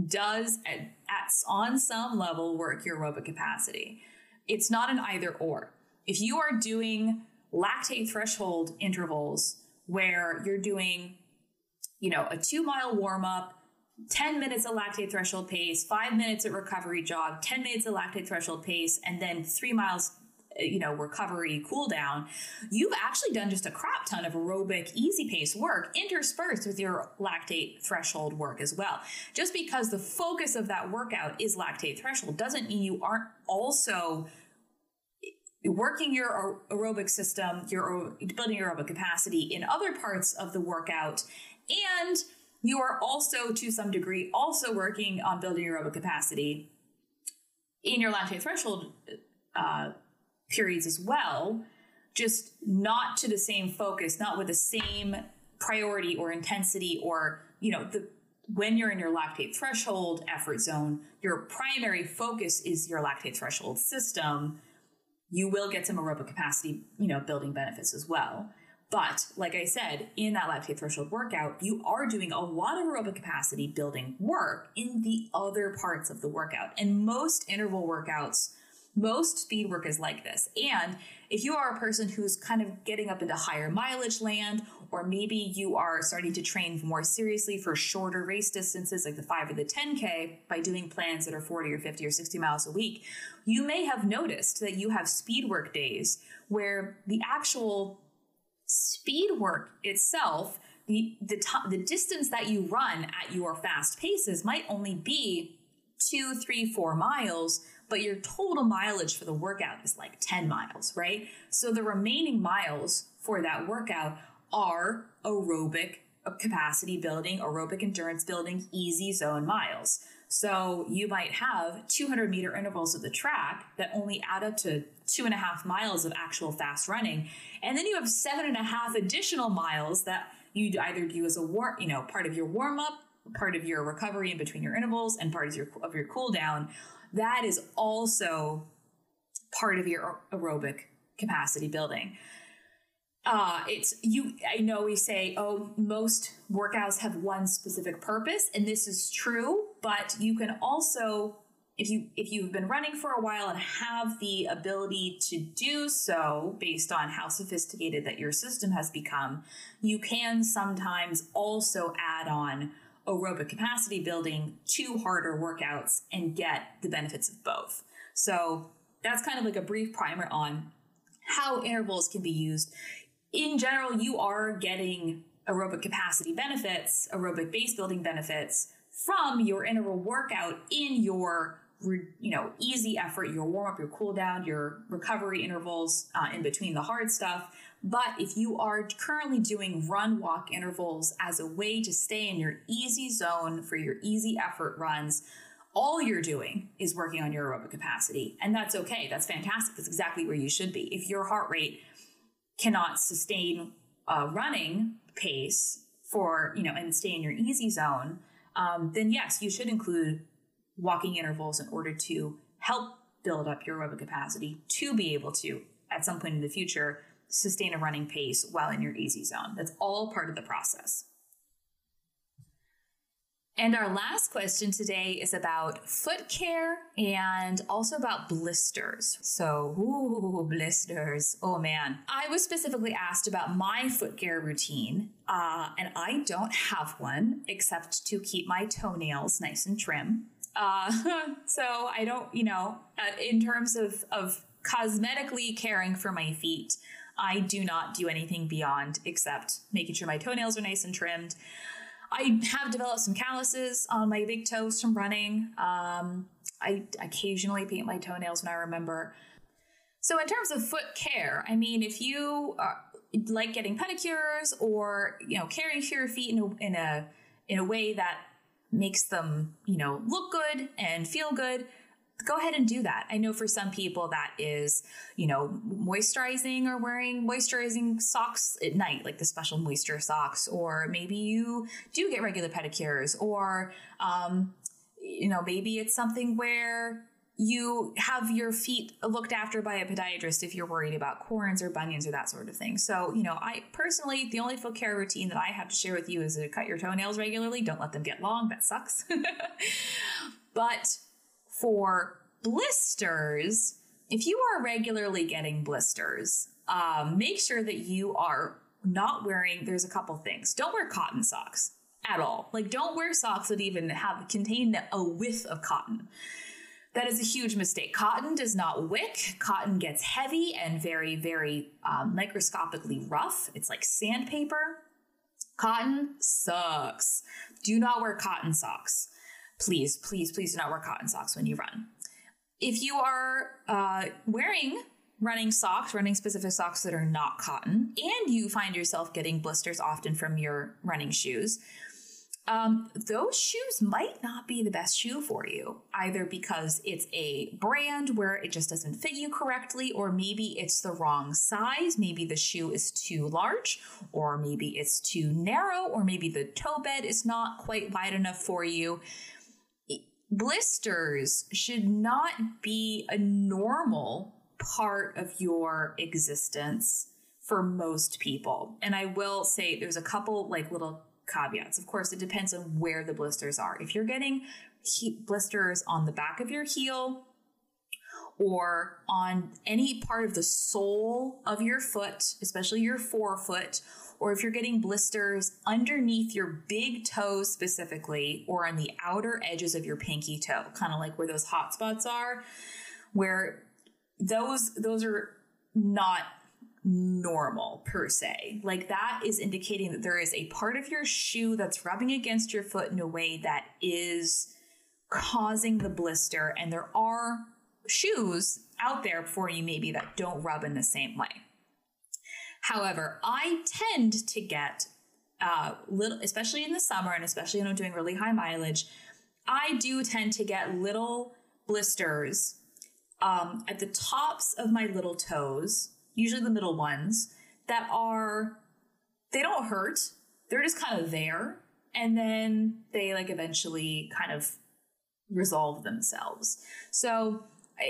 does at, at, on some level work your aerobic capacity. It's not an either or. If you are doing lactate threshold intervals where you're doing, you know, a two mile warm up, 10 minutes of lactate threshold pace, five minutes at recovery jog, 10 minutes of lactate threshold pace, and then three miles you know, recovery cool down, you've actually done just a crap ton of aerobic easy pace work interspersed with your lactate threshold work as well. Just because the focus of that workout is lactate threshold doesn't mean you aren't also working your aerobic system, your building your aerobic capacity in other parts of the workout and you are also to some degree also working on building your aerobic capacity in your lactate threshold uh, periods as well, just not to the same focus, not with the same priority or intensity or, you know, the when you're in your lactate threshold effort zone, your primary focus is your lactate threshold system. You will get some aerobic capacity, you know, building benefits as well. But like I said, in that lactate threshold workout, you are doing a lot of aerobic capacity building work in the other parts of the workout. And most interval workouts most speed work is like this. And if you are a person who's kind of getting up into higher mileage land, or maybe you are starting to train more seriously for shorter race distances like the 5 or the 10K by doing plans that are 40 or 50 or 60 miles a week, you may have noticed that you have speed work days where the actual speed work itself the the, t- the distance that you run at your fast paces might only be two, three, four miles, but your total mileage for the workout is like 10 miles, right? So the remaining miles for that workout are aerobic capacity building, aerobic endurance building, easy zone miles. So you might have 200 meter intervals of the track that only add up to two and a half miles of actual fast running. And then you have seven and a half additional miles that you either do as a war, you know, part of your warm up, part of your recovery in between your intervals, and part of your, of your cool down that is also part of your aerobic capacity building. Uh, it's you. I know we say, oh, most workouts have one specific purpose, and this is true. But you can also, if you if you've been running for a while and have the ability to do so, based on how sophisticated that your system has become, you can sometimes also add on aerobic capacity building to harder workouts and get the benefits of both. So that's kind of like a brief primer on how intervals can be used. In general, you are getting aerobic capacity benefits, aerobic base building benefits from your interval workout in your you know easy effort your warm up your cool down your recovery intervals uh, in between the hard stuff but if you are currently doing run walk intervals as a way to stay in your easy zone for your easy effort runs all you're doing is working on your aerobic capacity. And that's okay. That's fantastic. That's exactly where you should be. If your heart rate cannot sustain a running pace for you know and stay in your easy zone um, then yes you should include walking intervals in order to help build up your aerobic capacity to be able to, at some point in the future, sustain a running pace while in your easy zone. That's all part of the process. And our last question today is about foot care and also about blisters. So, ooh, blisters. Oh man. I was specifically asked about my foot care routine, uh, and I don't have one except to keep my toenails nice and trim. Uh, so I don't, you know, uh, in terms of, of cosmetically caring for my feet, I do not do anything beyond except making sure my toenails are nice and trimmed. I have developed some calluses on my big toes from running. Um, I occasionally paint my toenails when I remember. So, in terms of foot care, I mean, if you are, like getting pedicures or you know caring for your feet in a, in a in a way that makes them, you know, look good and feel good, go ahead and do that. I know for some people that is, you know, moisturizing or wearing moisturizing socks at night, like the special moisture socks, or maybe you do get regular pedicures, or, um, you know, maybe it's something where you have your feet looked after by a podiatrist if you're worried about corns or bunions or that sort of thing. So, you know, I personally, the only foot care routine that I have to share with you is to cut your toenails regularly. Don't let them get long. That sucks. but for blisters, if you are regularly getting blisters, um, make sure that you are not wearing, there's a couple things. Don't wear cotton socks at all. Like, don't wear socks that even have contain a whiff of cotton that is a huge mistake. Cotton does not wick. Cotton gets heavy and very, very um, microscopically rough. It's like sandpaper. Cotton sucks. Do not wear cotton socks. Please, please, please do not wear cotton socks when you run. If you are uh, wearing running socks, running specific socks that are not cotton, and you find yourself getting blisters often from your running shoes, um, those shoes might not be the best shoe for you, either because it's a brand where it just doesn't fit you correctly, or maybe it's the wrong size. Maybe the shoe is too large, or maybe it's too narrow, or maybe the toe bed is not quite wide enough for you. Blisters should not be a normal part of your existence for most people. And I will say there's a couple like little caveats. Of course, it depends on where the blisters are. If you're getting blisters on the back of your heel or on any part of the sole of your foot, especially your forefoot, or if you're getting blisters underneath your big toe specifically, or on the outer edges of your pinky toe, kind of like where those hot spots are, where those those are not normal per se. Like that is indicating that there is a part of your shoe that's rubbing against your foot in a way that is causing the blister. And there are shoes out there for you maybe that don't rub in the same way. However, I tend to get uh, little, especially in the summer and especially when I'm doing really high mileage, I do tend to get little blisters um, at the tops of my little toes usually the middle ones, that are, they don't hurt. They're just kind of there. And then they like eventually kind of resolve themselves. So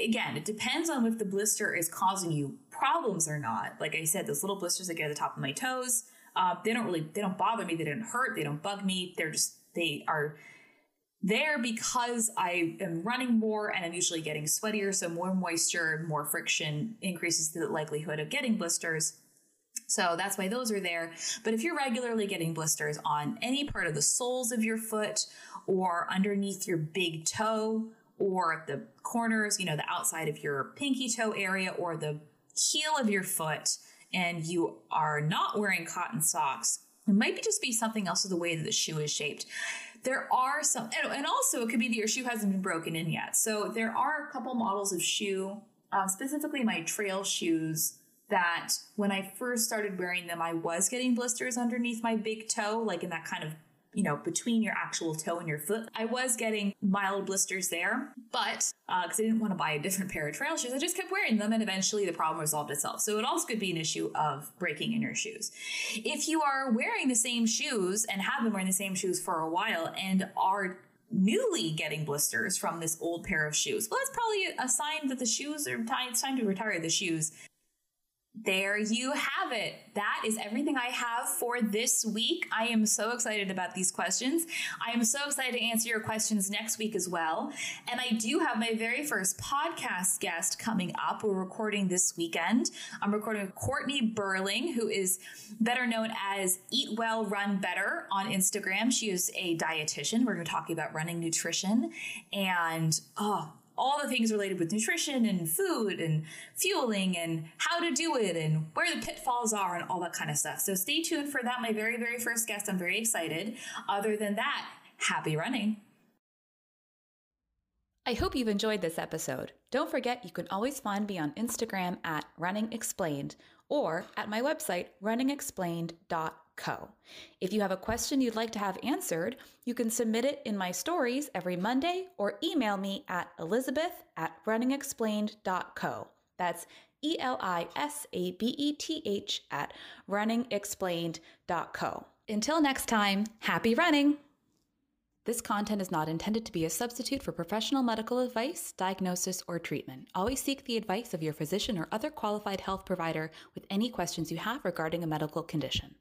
again, it depends on if the blister is causing you problems or not. Like I said, those little blisters that get at the top of my toes, uh, they don't really, they don't bother me. They don't hurt. They don't bug me. They're just, they are there because I am running more and I'm usually getting sweatier. So more moisture, more friction increases the likelihood of getting blisters. So that's why those are there. But if you're regularly getting blisters on any part of the soles of your foot or underneath your big toe or at the corners, you know, the outside of your pinky toe area or the heel of your foot and you are not wearing cotton socks, it might be just be something else with the way that the shoe is shaped. There are some, and also it could be that your shoe hasn't been broken in yet. So there are a couple models of shoe, uh, specifically my trail shoes, that when I first started wearing them, I was getting blisters underneath my big toe, like in that kind of you know, between your actual toe and your foot. I was getting mild blisters there, but because uh, I didn't want to buy a different pair of trail shoes, I just kept wearing them and eventually the problem resolved itself. So it also could be an issue of breaking in your shoes. If you are wearing the same shoes and have been wearing the same shoes for a while and are newly getting blisters from this old pair of shoes. Well, that's probably a sign that the shoes are time, it's time to retire the shoes there you have it. That is everything I have for this week. I am so excited about these questions. I am so excited to answer your questions next week as well. And I do have my very first podcast guest coming up. We're recording this weekend. I'm recording with Courtney Burling, who is better known as Eat Well, Run Better on Instagram. She is a dietitian. We're going to talk about running nutrition and, oh, all the things related with nutrition and food and fueling and how to do it and where the pitfalls are and all that kind of stuff. So stay tuned for that. My very, very first guest. I'm very excited. Other than that, happy running. I hope you've enjoyed this episode. Don't forget you can always find me on Instagram at Running Explained or at my website, runningexplained.com Co. If you have a question you'd like to have answered, you can submit it in my stories every Monday or email me at elisabeth at runningexplained.co. That's E L I S A B E T H at runningexplained.co. Until next time, happy running! This content is not intended to be a substitute for professional medical advice, diagnosis, or treatment. Always seek the advice of your physician or other qualified health provider with any questions you have regarding a medical condition.